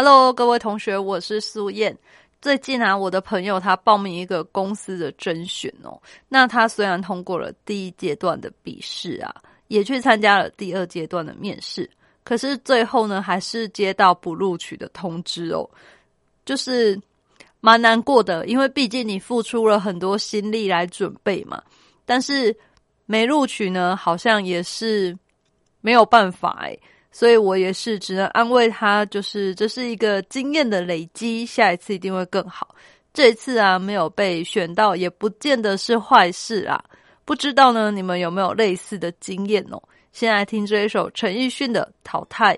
？Hello，各位同学，我是苏燕。最近啊，我的朋友他报名一个公司的甄选哦。那他虽然通过了第一阶段的笔试啊，也去参加了第二阶段的面试，可是最后呢，还是接到不录取的通知哦，就是蛮难过的。因为毕竟你付出了很多心力来准备嘛，但是没录取呢，好像也是没有办法哎。所以我也是只能安慰他，就是这是一个经验的累积，下一次一定会更好。这一次啊，没有被选到，也不见得是坏事啊。不知道呢，你们有没有类似的经验哦？先来听这一首陈奕迅的《淘汰》。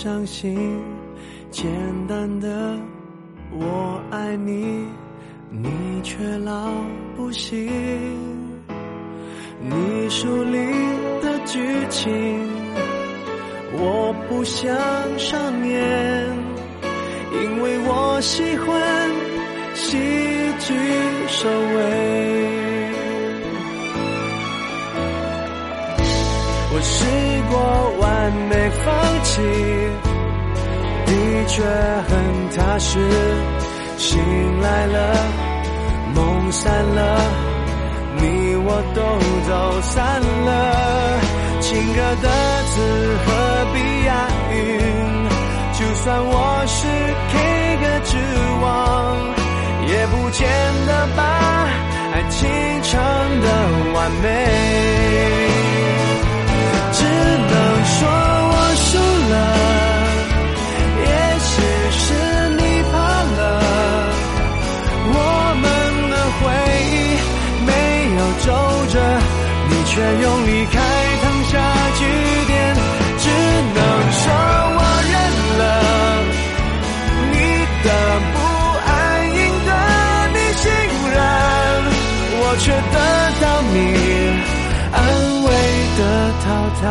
相信简单的我爱你，你却老不信。你书里的剧情我不想上演，因为我喜欢喜剧收尾。我试过。没放弃的确很踏实醒来了梦散了你我都走散了情歌的词何必押韵就算我是 k 歌之王也不见得把爱情唱得完美。只能说我输了也许是你怕了我们的回忆没有皱褶你却用离开烫下句点只能说我认了你的不安赢得你信任我却得到你安慰的淘汰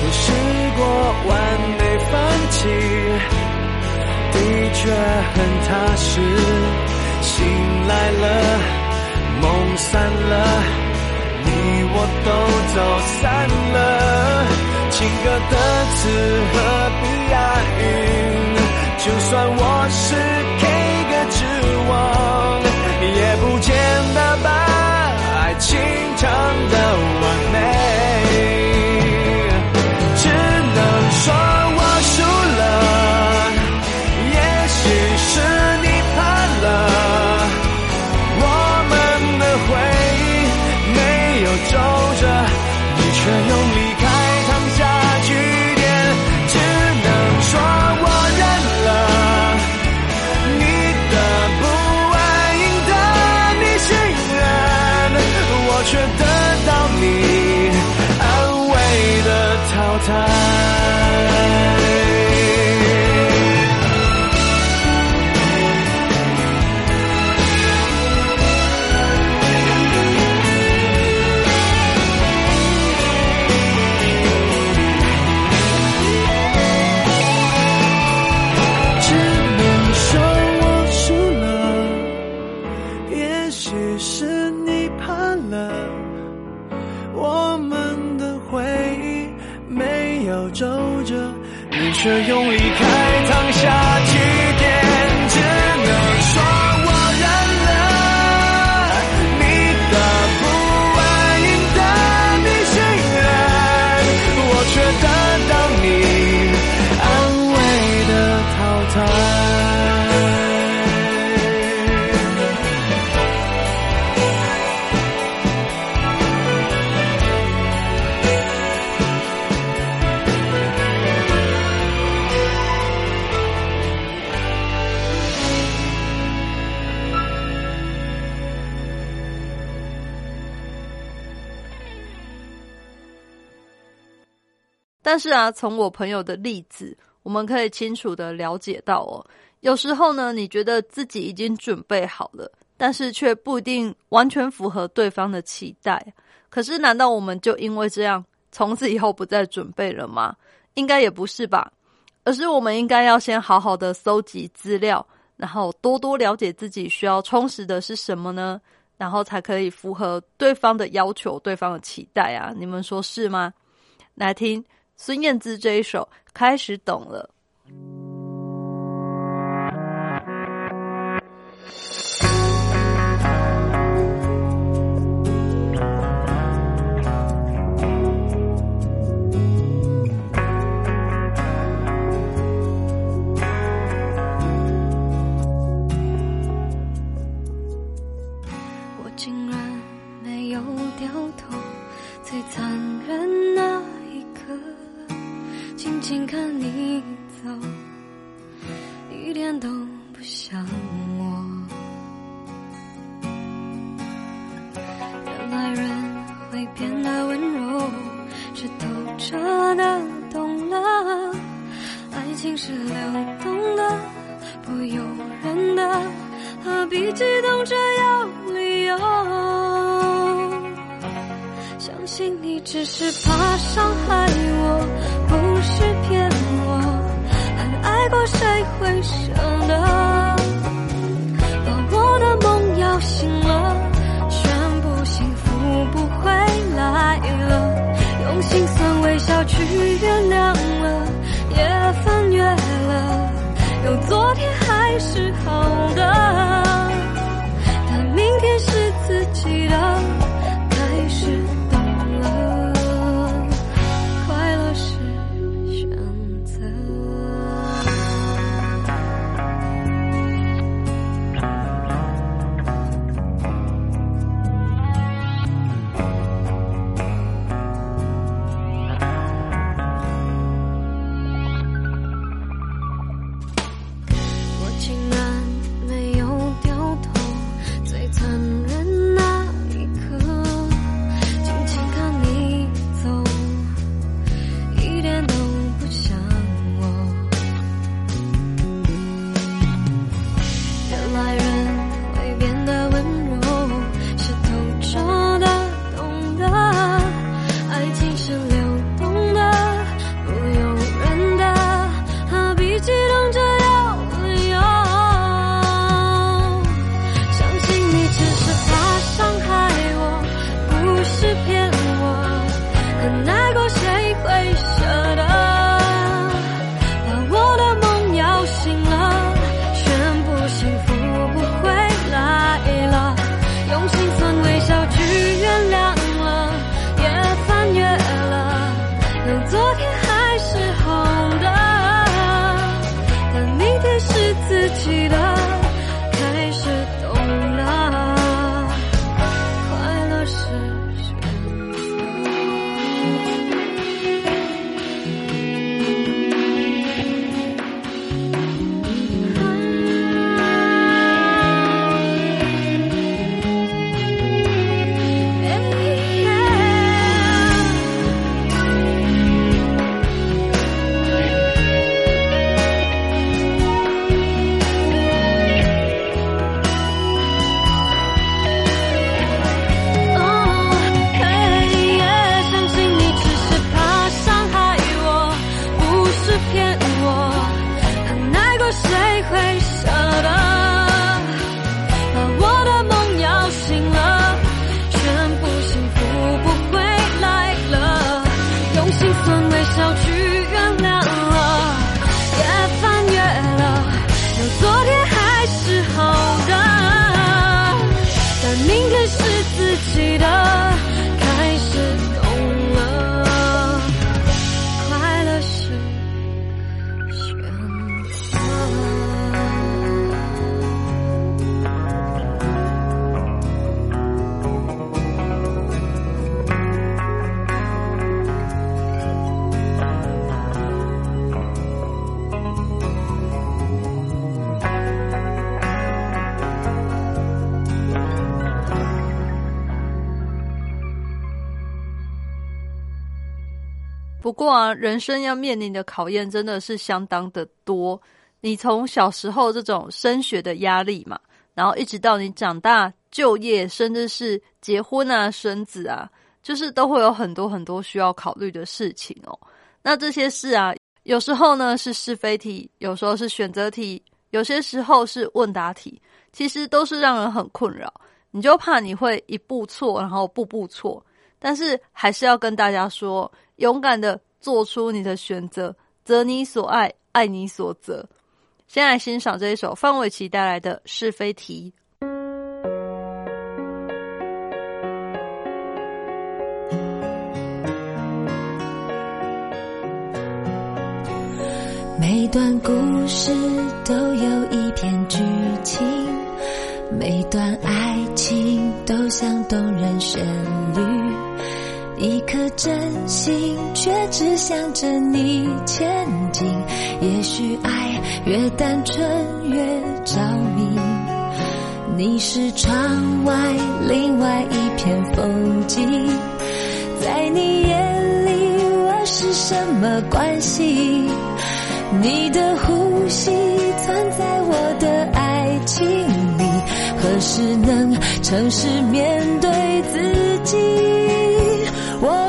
我试过完美放弃，的确很踏实，醒来了，梦散了。我都走散了。情歌的词何必押韵？就算我是 K 歌之王，也不见得把爱情唱得完美。只能说但是啊，从我朋友的例子，我们可以清楚的了解到哦，有时候呢，你觉得自己已经准备好了，但是却不一定完全符合对方的期待。可是，难道我们就因为这样，从此以后不再准备了吗？应该也不是吧，而是我们应该要先好好的搜集资料，然后多多了解自己需要充实的是什么呢？然后才可以符合对方的要求、对方的期待啊！你们说是吗？来听。孙燕姿这一首开始懂了。你走，一点都不像我。原来人会变得温柔，是透彻的懂了。爱情是流动的，不由人的，何必激动着要理由？相信你只是怕伤害过啊，人生要面临的考验真的是相当的多。你从小时候这种升学的压力嘛，然后一直到你长大就业，甚至是结婚啊、生子啊，就是都会有很多很多需要考虑的事情哦。那这些事啊，有时候呢是是非题，有时候是选择题，有些时候是问答题，其实都是让人很困扰。你就怕你会一步错，然后步步错。但是还是要跟大家说，勇敢的做出你的选择，择你所爱，爱你所择。先来欣赏这一首范玮琪带来的是非题。每段故事都有一篇剧情，每段爱情都像动人旋律。一颗真心却只想着你前进，也许爱越单纯越着迷。你是窗外另外一片风景，在你眼里我是什么关系？你的呼吸存在我的爱情里，何时能诚实面对自己？我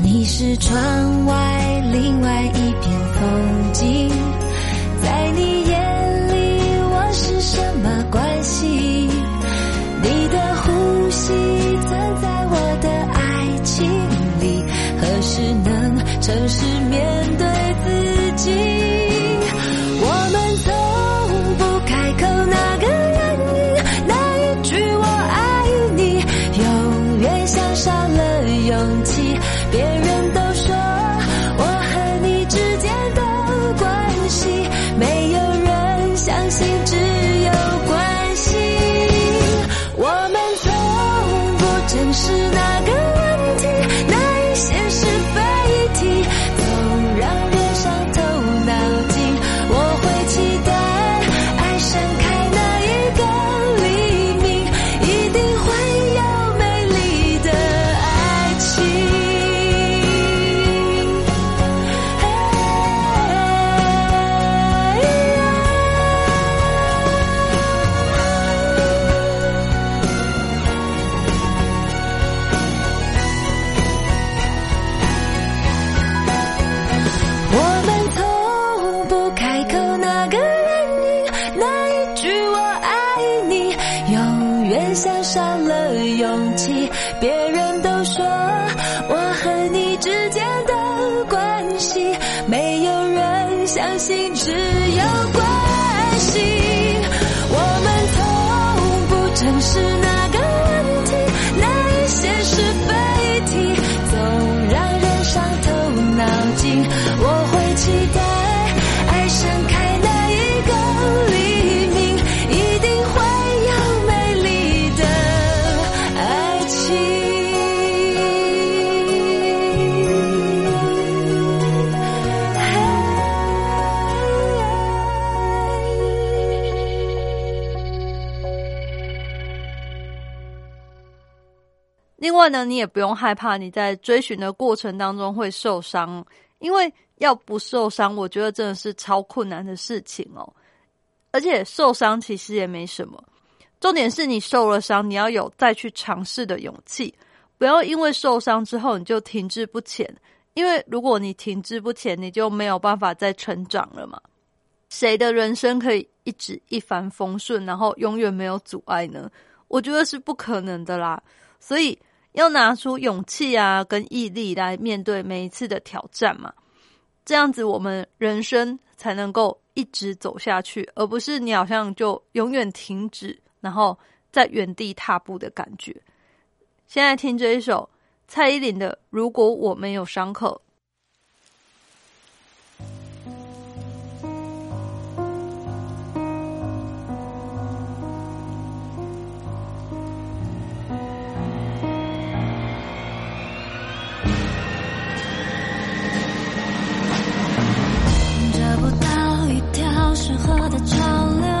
你是窗外另外一片风景，在你眼里我是什么关系？你的呼吸存在我的爱情里，何时能诚实面外呢，你也不用害怕你在追寻的过程当中会受伤，因为要不受伤，我觉得真的是超困难的事情哦。而且受伤其实也没什么，重点是你受了伤，你要有再去尝试的勇气，不要因为受伤之后你就停滞不前。因为如果你停滞不前，你就没有办法再成长了嘛。谁的人生可以一直一帆风顺，然后永远没有阻碍呢？我觉得是不可能的啦。所以要拿出勇气啊，跟毅力来面对每一次的挑战嘛。这样子，我们人生才能够一直走下去，而不是你好像就永远停止，然后在原地踏步的感觉。现在听这一首蔡依林的《如果我没有伤口》。适合的潮流，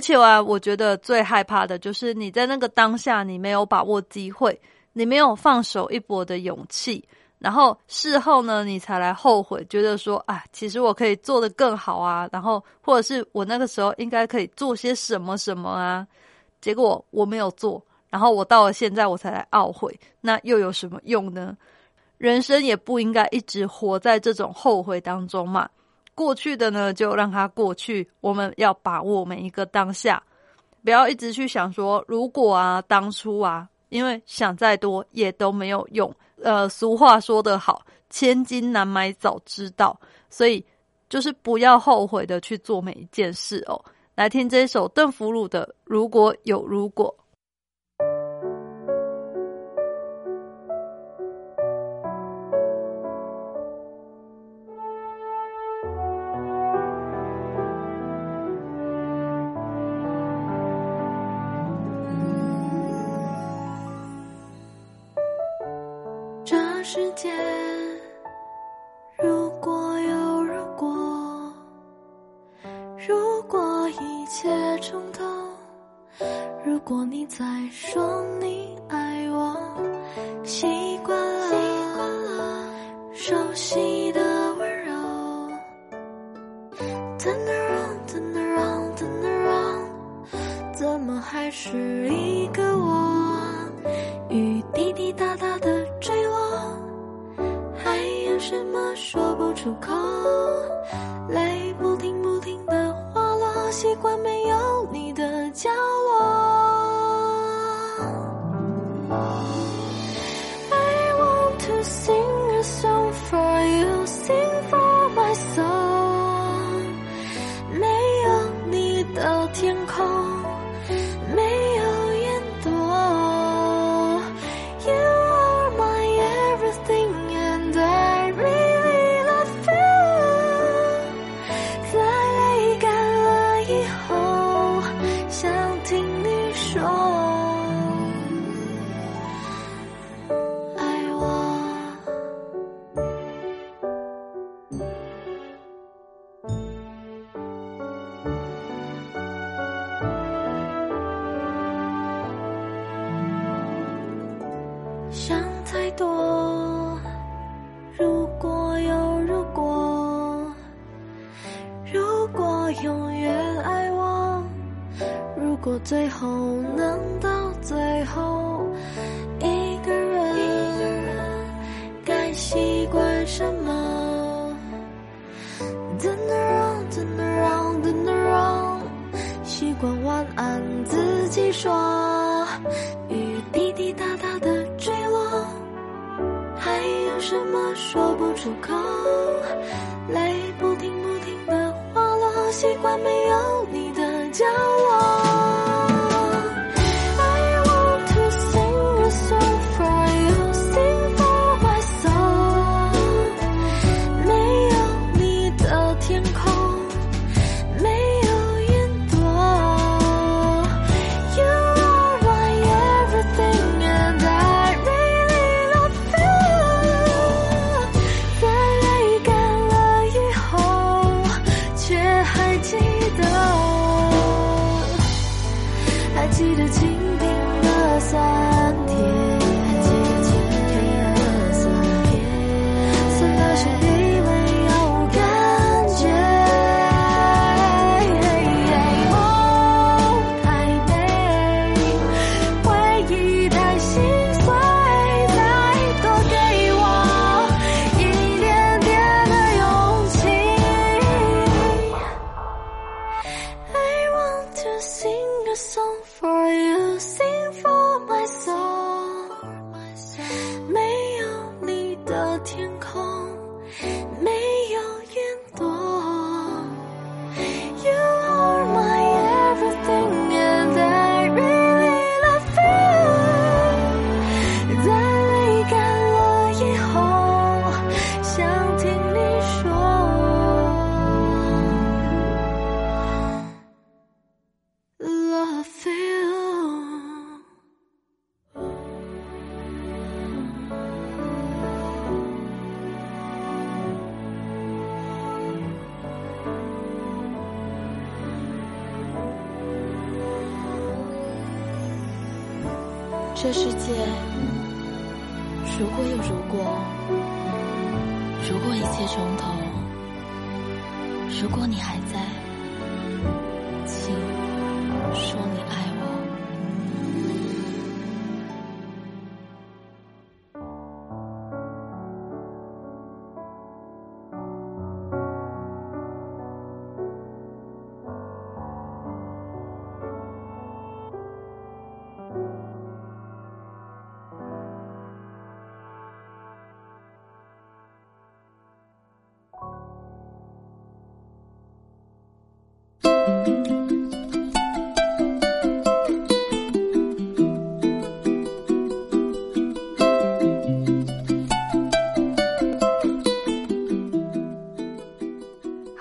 而且啊，我觉得最害怕的就是你在那个当下，你没有把握机会，你没有放手一搏的勇气，然后事后呢，你才来后悔，觉得说啊，其实我可以做得更好啊，然后或者是我那个时候应该可以做些什么什么啊，结果我没有做，然后我到了现在我才来懊悔，那又有什么用呢？人生也不应该一直活在这种后悔当中嘛。过去的呢，就让它过去。我们要把握每一个当下，不要一直去想说如果啊，当初啊，因为想再多也都没有用。呃，俗话说得好，千金难买早知道，所以就是不要后悔的去做每一件事哦。来听这一首邓福鲁的《如果有如果》。Turn around，Turn around，Turn around。怎么还是一个我？雨滴滴答答的坠落，还有什么说不出口？泪不停不停的滑落，习惯被。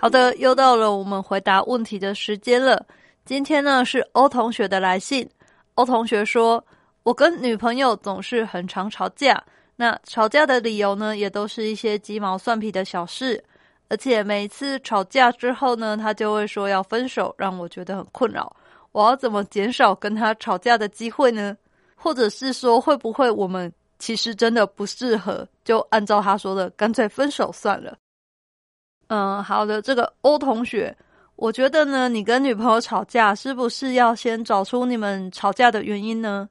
好的，又到了我们回答问题的时间了。今天呢是欧同学的来信。欧同学说：“我跟女朋友总是很常吵架，那吵架的理由呢，也都是一些鸡毛蒜皮的小事。而且每次吵架之后呢，他就会说要分手，让我觉得很困扰。我要怎么减少跟他吵架的机会呢？或者是说，会不会我们其实真的不适合，就按照他说的，干脆分手算了？”嗯，好的，这个欧同学，我觉得呢，你跟女朋友吵架，是不是要先找出你们吵架的原因呢？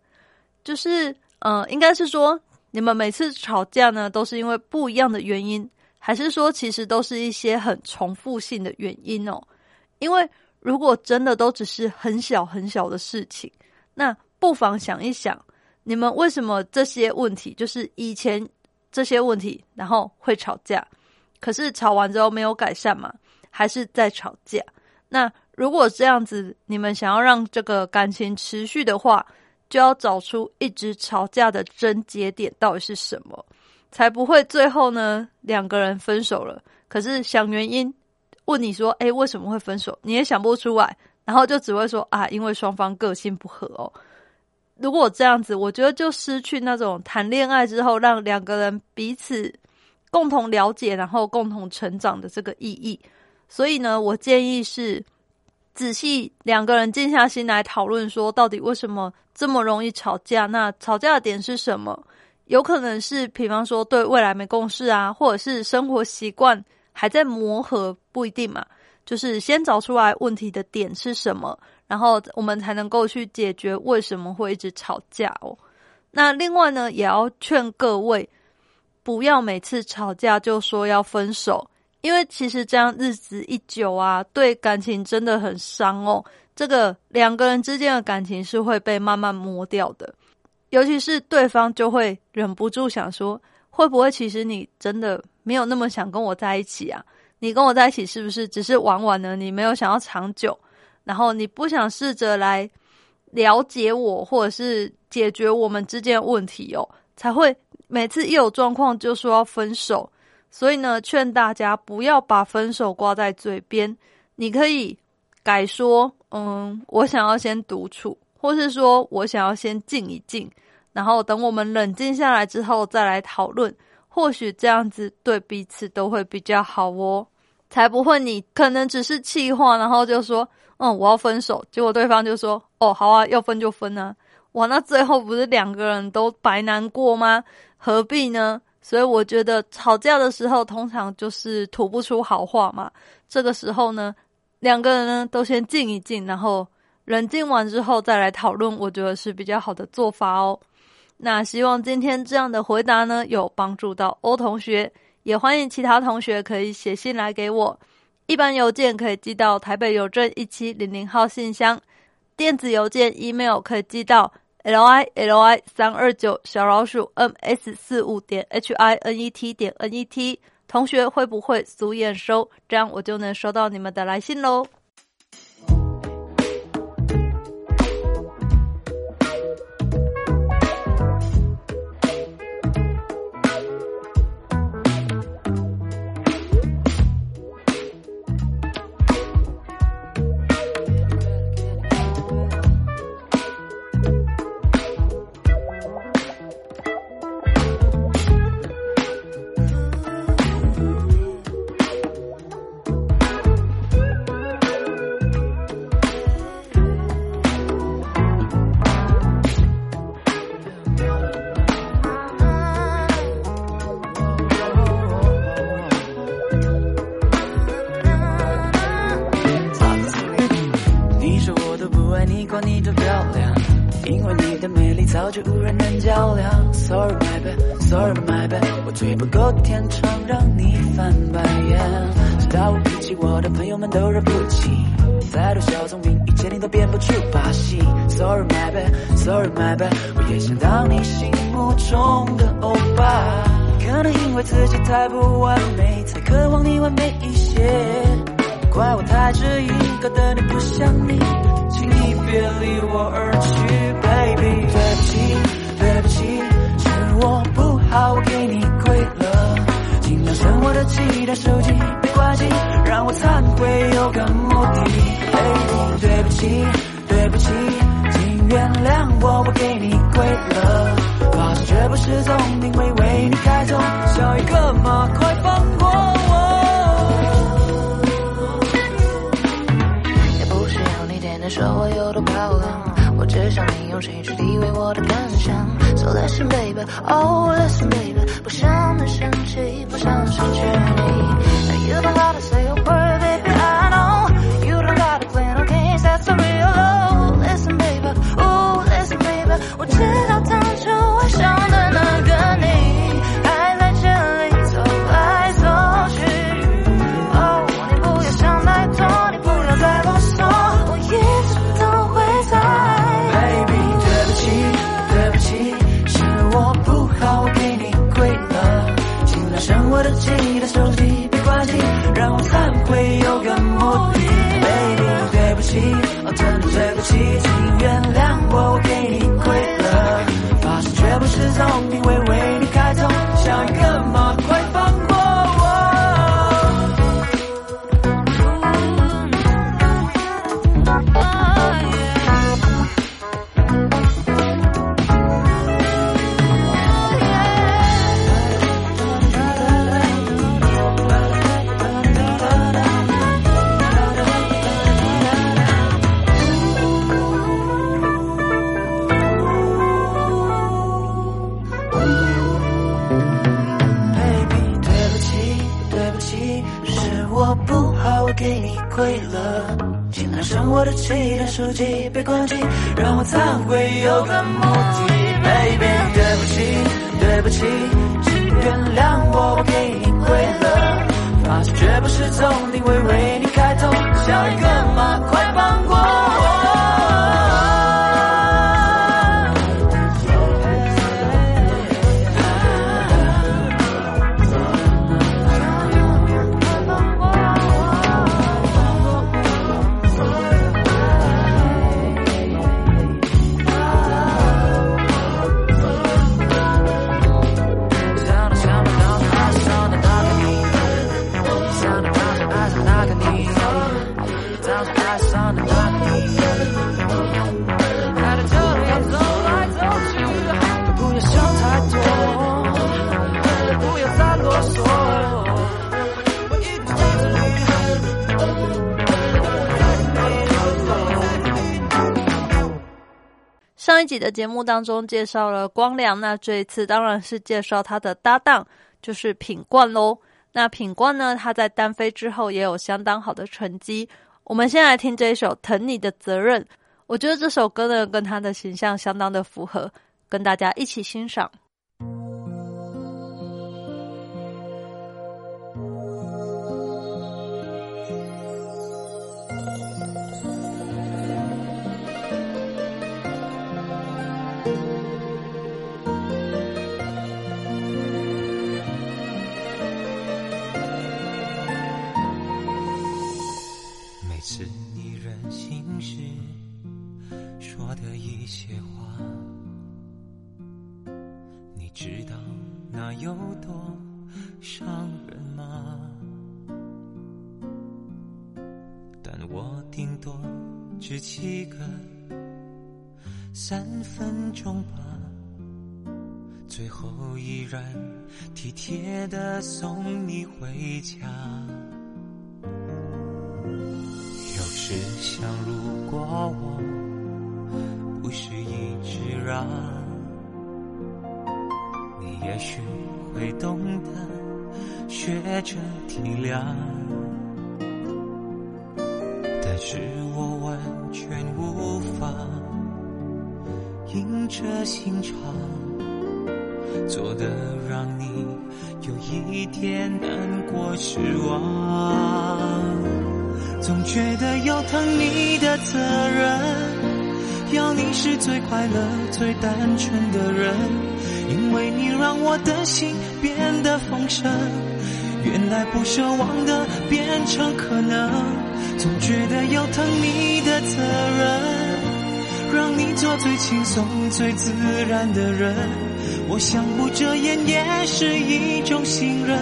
就是，嗯，应该是说，你们每次吵架呢，都是因为不一样的原因，还是说，其实都是一些很重复性的原因哦？因为如果真的都只是很小很小的事情，那不妨想一想，你们为什么这些问题，就是以前这些问题，然后会吵架？可是吵完之后没有改善嘛，还是在吵架。那如果这样子，你们想要让这个感情持续的话，就要找出一直吵架的症结点到底是什么，才不会最后呢两个人分手了。可是想原因，问你说，诶，为什么会分手？你也想不出来，然后就只会说啊，因为双方个性不合哦。如果这样子，我觉得就失去那种谈恋爱之后让两个人彼此。共同了解，然后共同成长的这个意义。所以呢，我建议是仔细两个人静下心来讨论，说到底为什么这么容易吵架？那吵架的点是什么？有可能是，比方说对未来没共识啊，或者是生活习惯还在磨合，不一定嘛。就是先找出来问题的点是什么，然后我们才能够去解决为什么会一直吵架哦。那另外呢，也要劝各位。不要每次吵架就说要分手，因为其实这样日子一久啊，对感情真的很伤哦。这个两个人之间的感情是会被慢慢磨掉的，尤其是对方就会忍不住想说，会不会其实你真的没有那么想跟我在一起啊？你跟我在一起是不是只是玩玩呢？你没有想要长久，然后你不想试着来了解我，或者是解决我们之间问题哦，才会。每次一有状况就说要分手，所以呢，劝大家不要把分手挂在嘴边。你可以改说：“嗯，我想要先独处，或是说我想要先静一静，然后等我们冷静下来之后再来讨论。或许这样子对彼此都会比较好哦，才不会你可能只是气话，然后就说：‘嗯，我要分手。’结果对方就说：‘哦，好啊，要分就分啊。’哇，那最后不是两个人都白难过吗？”何必呢？所以我觉得吵架的时候，通常就是吐不出好话嘛。这个时候呢，两个人呢都先静一静，然后冷静完之后再来讨论，我觉得是比较好的做法哦。那希望今天这样的回答呢，有帮助到欧同学，也欢迎其他同学可以写信来给我。一般邮件可以寄到台北邮政一七零零号信箱，电子邮件 email 可以寄到。L i l i 三二九小老鼠 m s 四五点 h i n e t 点 n e t 同学会不会俗眼收？这样我就能收到你们的来信喽。嘴不够甜，常让你翻白眼。知道我脾气，我的朋友们都惹不起。再多小聪明，一切你都变不出把戏。Sorry my bad，Sorry my bad，我也想当你心目中的欧巴。可能因为自己太不完美，才渴望你完美一些。怪我太执意，搞得你不像你，请你别离我而的，手机别关机，让我忏悔有个目的，baby。对不起，对不起，请原谅我，我给你跪了。发现绝不失踪因为为你开通，像一个马，快放过我。也不需要你天天说我有多漂亮，我只想你用情绪体会我的感想。So listen baby, oh listen baby，不想能生气，不想失去你。You don't gotta say 像一的节目当中介绍了光良，那这一次当然是介绍他的搭档，就是品冠喽。那品冠呢，他在单飞之后也有相当好的成绩。我们先来听这一首《疼你的责任》，我觉得这首歌呢跟他的形象相当的符合，跟大家一起欣赏。但我顶多只记个三分钟吧，最后依然体贴的送你回家。有时想，如果我不是一直让，你也许会懂得学着体谅。是我完全无法硬着心肠，做的让你有一点难过失望。总觉得有疼你的责任，要你是最快乐、最单纯的人，因为你让我的心变得丰盛。原来不奢望的变成可能，总觉得有疼你的责任，让你做最轻松、最自然的人。我想不遮掩也是一种信任，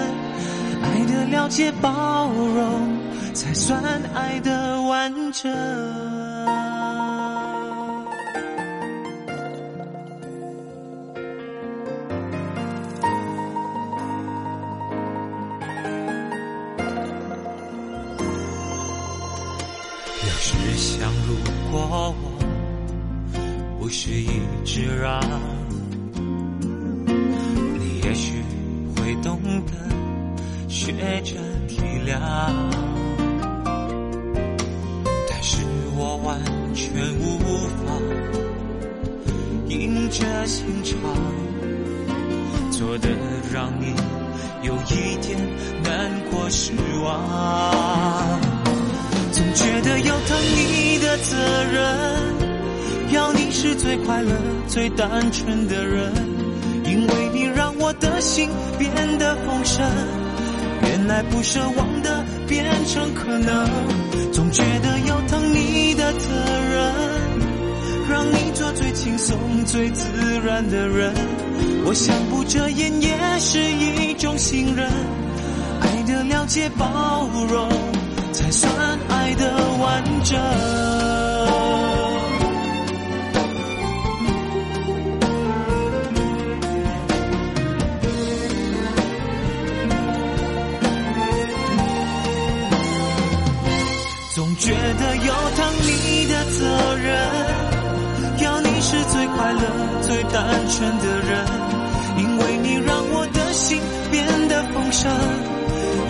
爱的了解、包容，才算爱的完整。的让你有一点难过失望。总觉得有疼你的责任，要你是最快乐、最单纯的人，因为你让我的心变得丰盛。原来不奢望的变成可能，总觉得有疼你的责任，让你做最轻松、最自然的人。我想不遮掩也是一种信任，爱的了解、包容。才算爱的完整。总觉得有疼你的责任，要你是最快乐、最单纯的人，为你让我的心变得丰盛。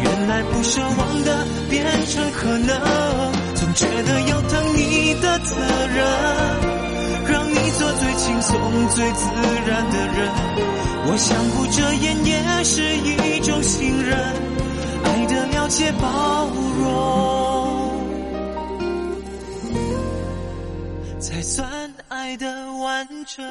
原来不奢望的变成可能，总觉得有疼你的责任，让你做最轻松、最自然的人。我想不遮掩也是一种信任，爱的了解、包容，才算爱的完整。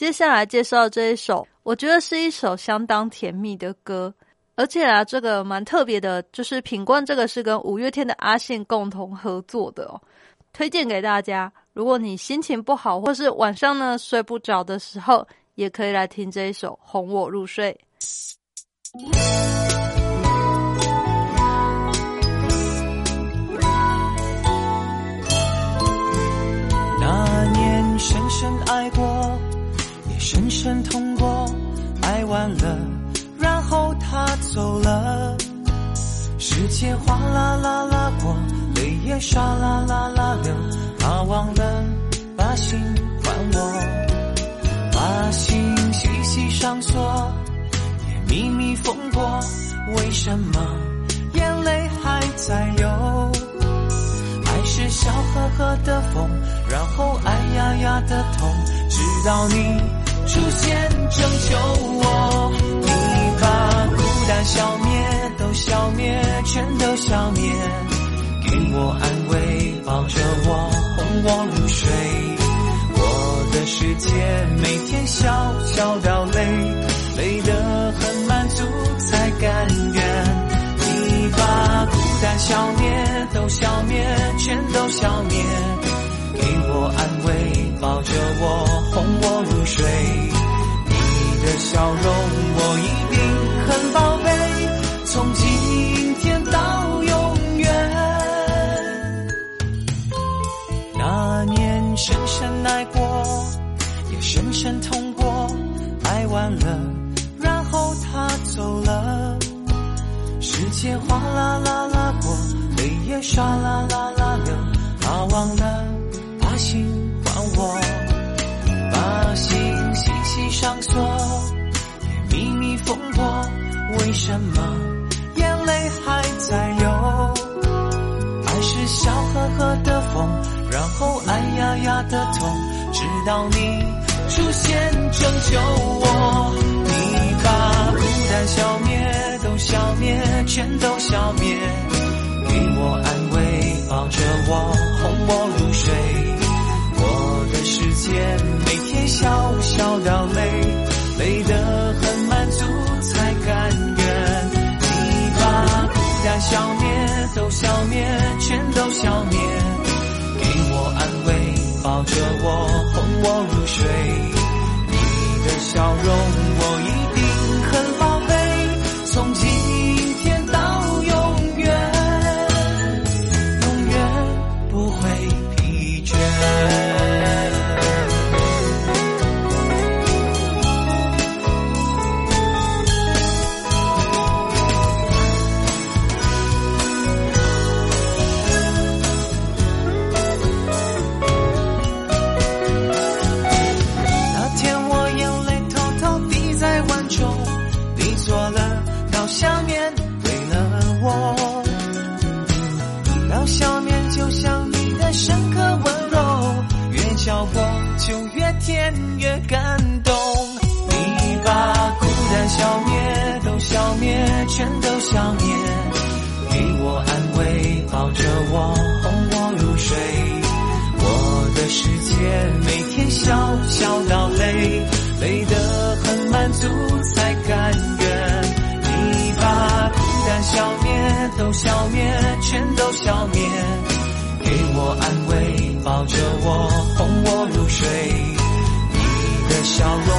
接下来介绍这一首，我觉得是一首相当甜蜜的歌，而且啊，这个蛮特别的，就是品冠这个是跟五月天的阿信共同合作的哦，推荐给大家。如果你心情不好，或是晚上呢睡不着的时候，也可以来听这一首《哄我入睡》。那年深深爱过。深深痛过，爱完了，然后他走了。时间哗啦啦啦过，泪也唰啦啦啦流。他忘了把心还我，把心细细上锁，也秘密封过。为什么眼泪还在流？爱是笑呵呵的风，然后哎呀呀的痛，直到你。出现拯救我，你把孤单消灭，都消灭，全都消灭，给我安慰，抱着我，哄我入睡。我的世界每天笑笑到累，累得很满足才甘愿。你把孤单消灭，都消灭，全都消灭，给我安慰，抱着我，哄我入睡。你的笑容我一定很宝贝，从今天到永远。那年深深爱过，也深深痛过，爱完了，然后他走了，时间哗啦啦啦过，泪也唰啦啦啦流，他忘了心还我，把心细细上锁，也秘密封过，为什么眼泪还在流？爱是笑呵呵的风，然后哎呀呀的痛，直到你出现拯救我。你把孤单消灭，都消灭，全都消灭，给我安慰，抱着我，哄我入睡。见每天笑，笑到累，累得很满足才甘愿。你把孤单消灭，都消灭，全都消灭，给我安慰，抱着我，哄我入睡。抱着我，哄我入睡。我的世界每天小小到累，累得很满足才甘愿。你把孤单消灭，都消灭，全都消灭，给我安慰，抱着我，哄我入睡。你的笑容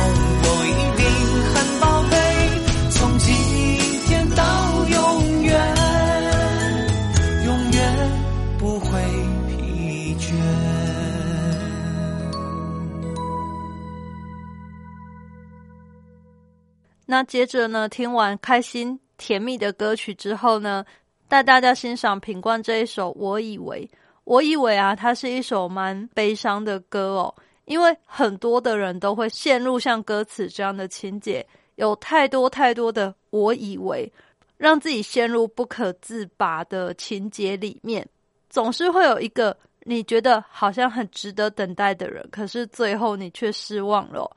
那接着呢，听完开心甜蜜的歌曲之后呢，带大家欣赏品冠这一首《我以为》。我以为啊，它是一首蛮悲伤的歌哦，因为很多的人都会陷入像歌词这样的情节，有太多太多的我以为，让自己陷入不可自拔的情节里面，总是会有一个你觉得好像很值得等待的人，可是最后你却失望了。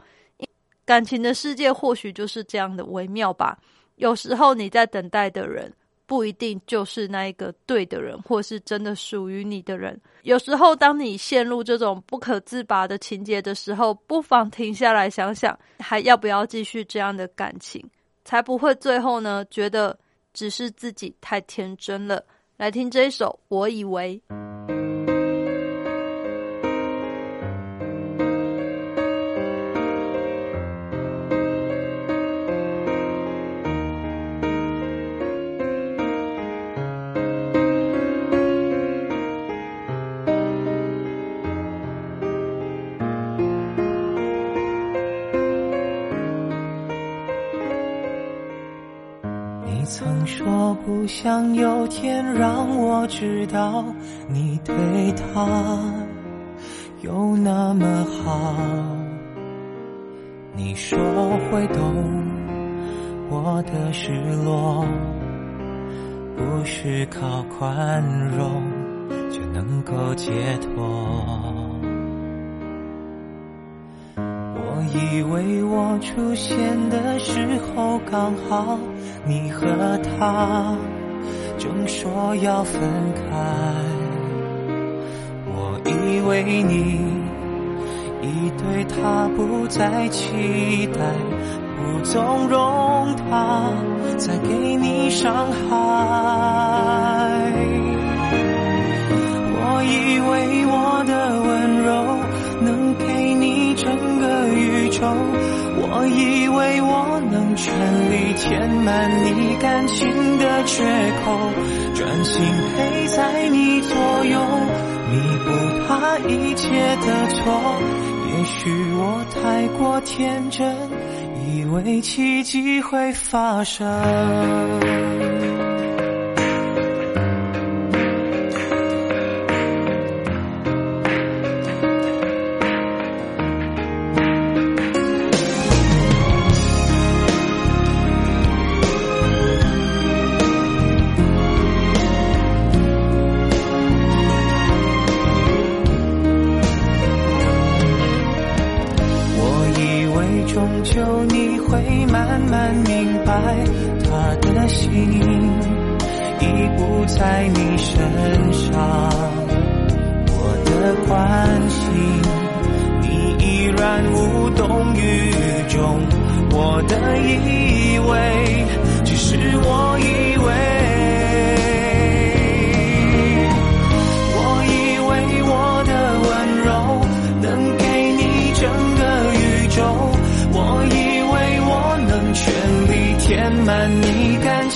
感情的世界或许就是这样的微妙吧。有时候你在等待的人，不一定就是那一个对的人，或是真的属于你的人。有时候，当你陷入这种不可自拔的情节的时候，不妨停下来想想，还要不要继续这样的感情，才不会最后呢觉得只是自己太天真了。来听这一首《我以为》。不想有天让我知道你对他有那么好，你说会懂我的失落，不是靠宽容就能够解脱。以为我出现的时候刚好你和他正说要分开，我以为你已对他不再期待，不纵容他再给你伤害。我以为我的温柔能给你整个宇，我以为我能全力填满你感情的缺口，专心陪在你左右，弥补他一切的错，也许我太过天真，以为奇迹会发生。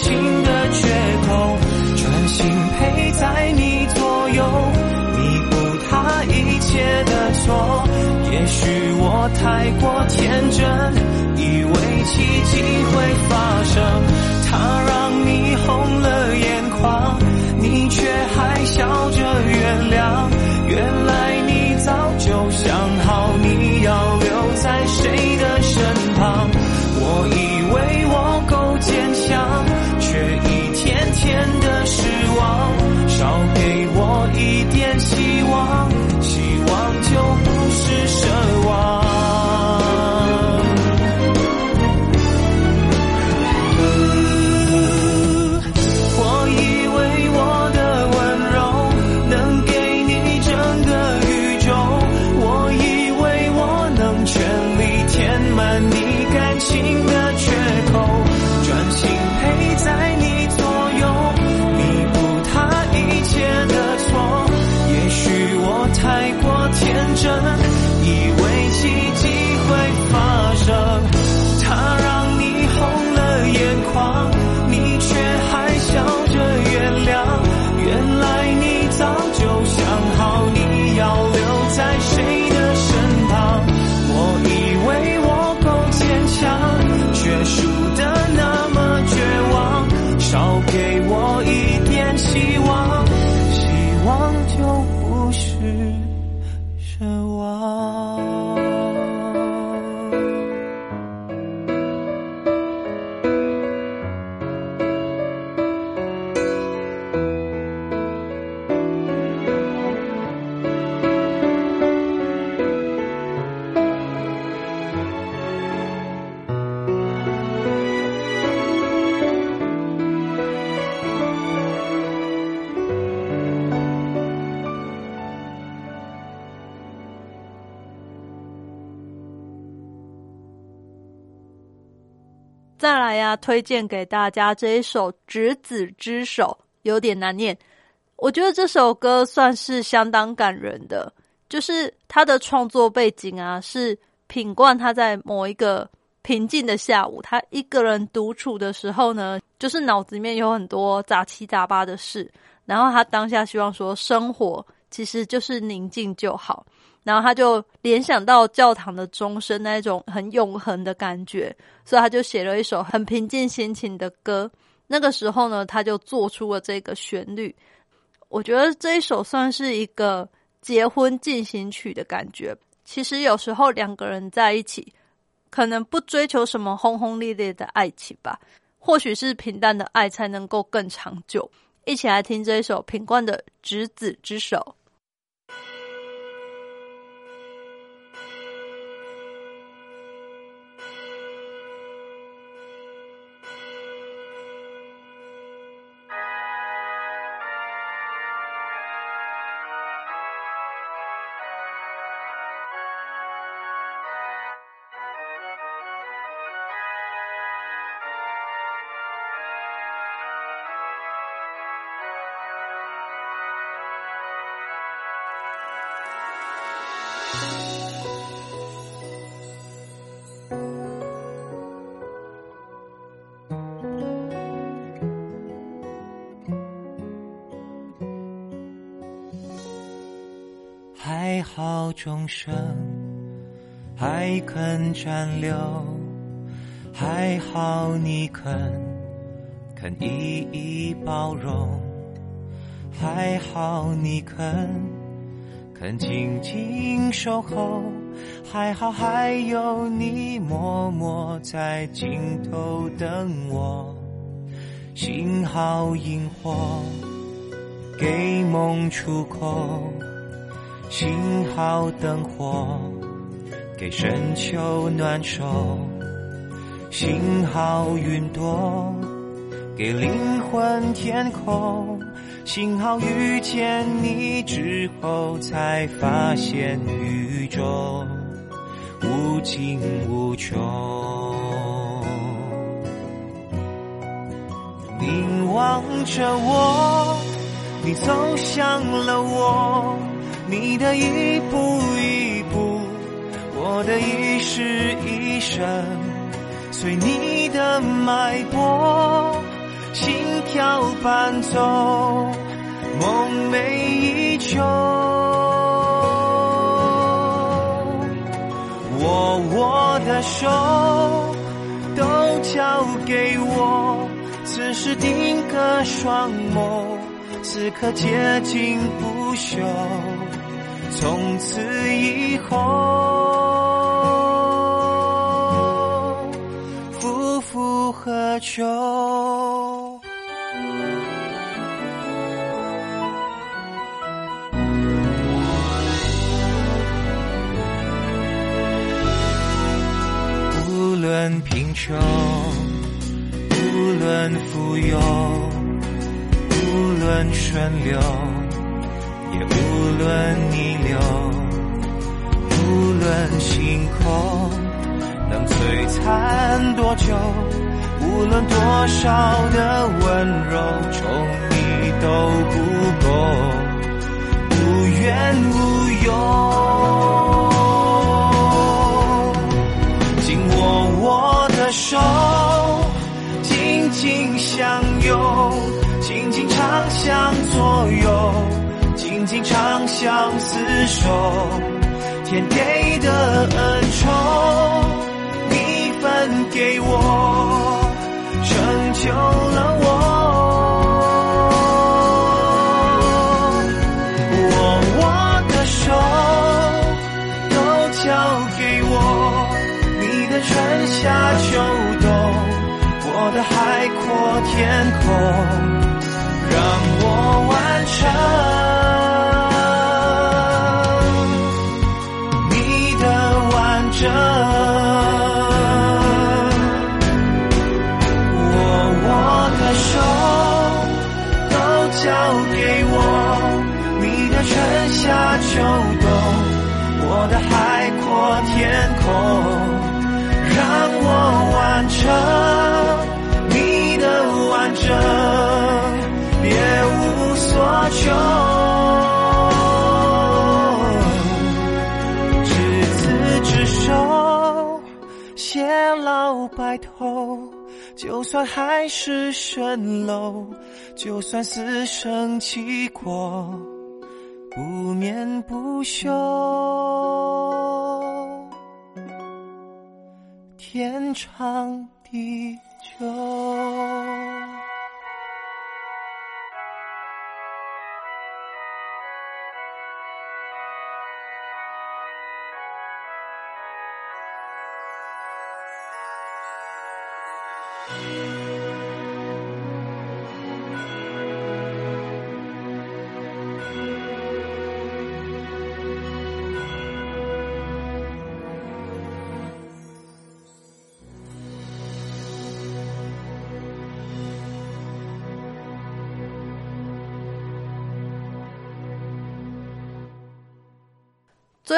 情的缺口，专心陪在你左右，弥补他一切的错。也许我太过天真，以为奇迹会发生，他让来呀、推荐给大家这一首《执子之手》，有点难念。我觉得这首歌算是相当感人的，就是他的创作背景啊，是品冠他在某一个平静的下午，他一个人独处的时候呢，就是脑子里面有很多杂七杂八的事，然后他当下希望说，生活其实就是宁静就好。然后他就联想到教堂的钟声那一种很永恒的感觉，所以他就写了一首很平静心情的歌。那个时候呢，他就做出了这个旋律。我觉得这一首算是一个结婚进行曲的感觉。其实有时候两个人在一起，可能不追求什么轰轰烈烈的爱情吧，或许是平淡的爱才能够更长久。一起来听这一首品冠的《执子之手》。还好众生还肯挽留，还好你肯肯一一包容，还好你肯肯静静守候，还好还有你默默在尽头等我，幸好萤火给梦出口，幸好灯火。给深秋暖手，幸好云朵给灵魂天空，幸好遇见你之后才发现宇宙无尽无穷。凝望着我，你走向了我，你的一步一步。我的一世一生，随你的脉搏，心跳伴奏，梦寐以求。握我的手，都交给我，此时定格双眸，此刻接近不朽，从此以后。夫复何求？论贫穷，无论富有，无论顺流，也无论逆流，无论星空能璀璨多久。无论多少的温柔宠你都不够，无怨无尤。手，紧紧相拥，紧紧长相左右，紧紧长相厮守。天给的恩宠，你分给我。成就了我，我让我完成。你的完整握我的手都交给我你的春夏秋冬我的海阔天空让我完成。执子之手，偕老白头。就算海市蜃楼，就算死生契阔，不眠不休，天长地久。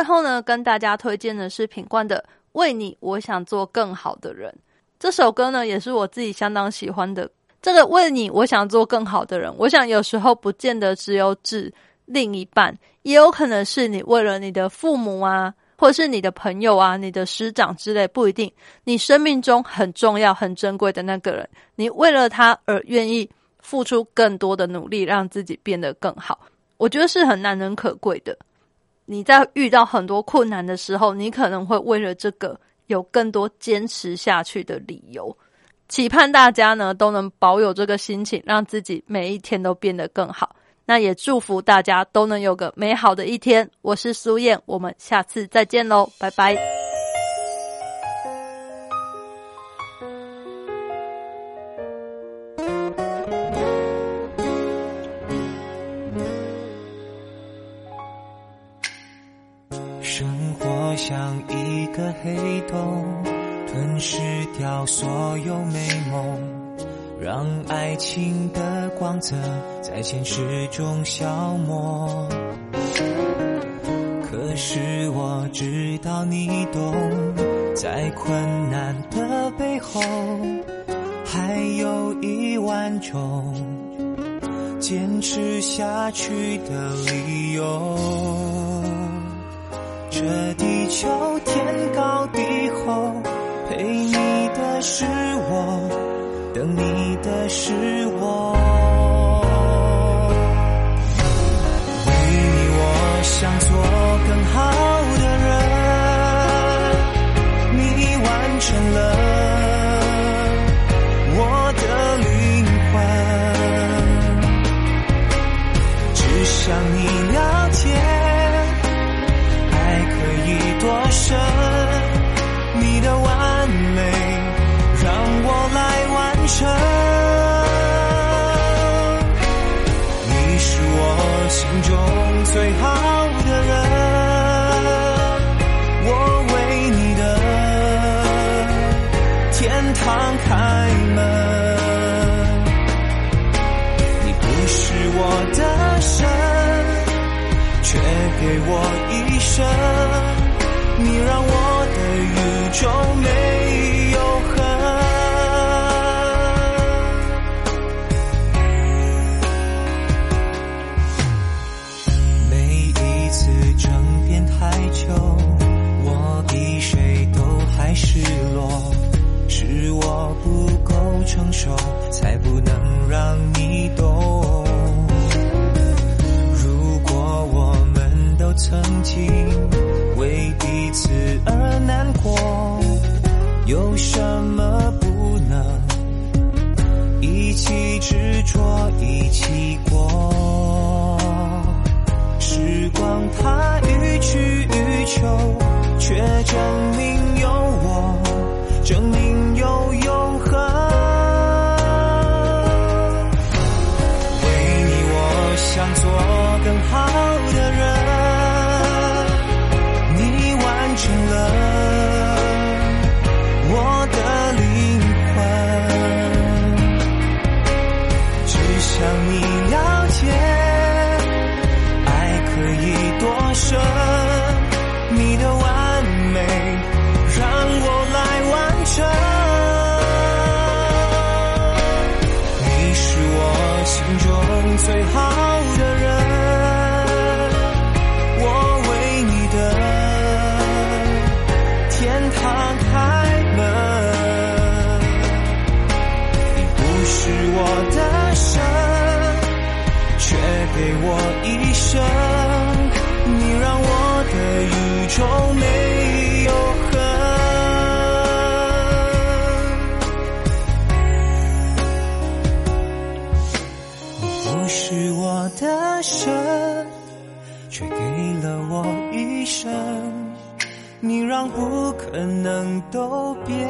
最后呢，跟大家推荐的是品冠的《为你，我想做更好的人》这首歌呢，也是我自己相当喜欢的。这个“为你，我想做更好的人”，我想有时候不见得只有指另一半，也有可能是你为了你的父母啊，或是你的朋友啊、你的师长之类，不一定。你生命中很重要、很珍贵的那个人，你为了他而愿意付出更多的努力，让自己变得更好，我觉得是很难能可贵的。你在遇到很多困难的时候，你可能会为了这个有更多坚持下去的理由。期盼大家呢都能保有这个心情，让自己每一天都变得更好。那也祝福大家都能有个美好的一天。我是苏燕，我们下次再见喽，拜拜。像一个黑洞，吞噬掉所有美梦，让爱情的光泽在现实中消磨。可是我知道你懂，在困难的背后，还有一万种坚持下去的理由。求天高地厚，陪你的是我，等你的是我。够成熟，才不能让你懂。如果我们都曾经。为彼此而难过，有什么不能一起执着一起过？时光它予取予求，却证明有我，证明怎能都变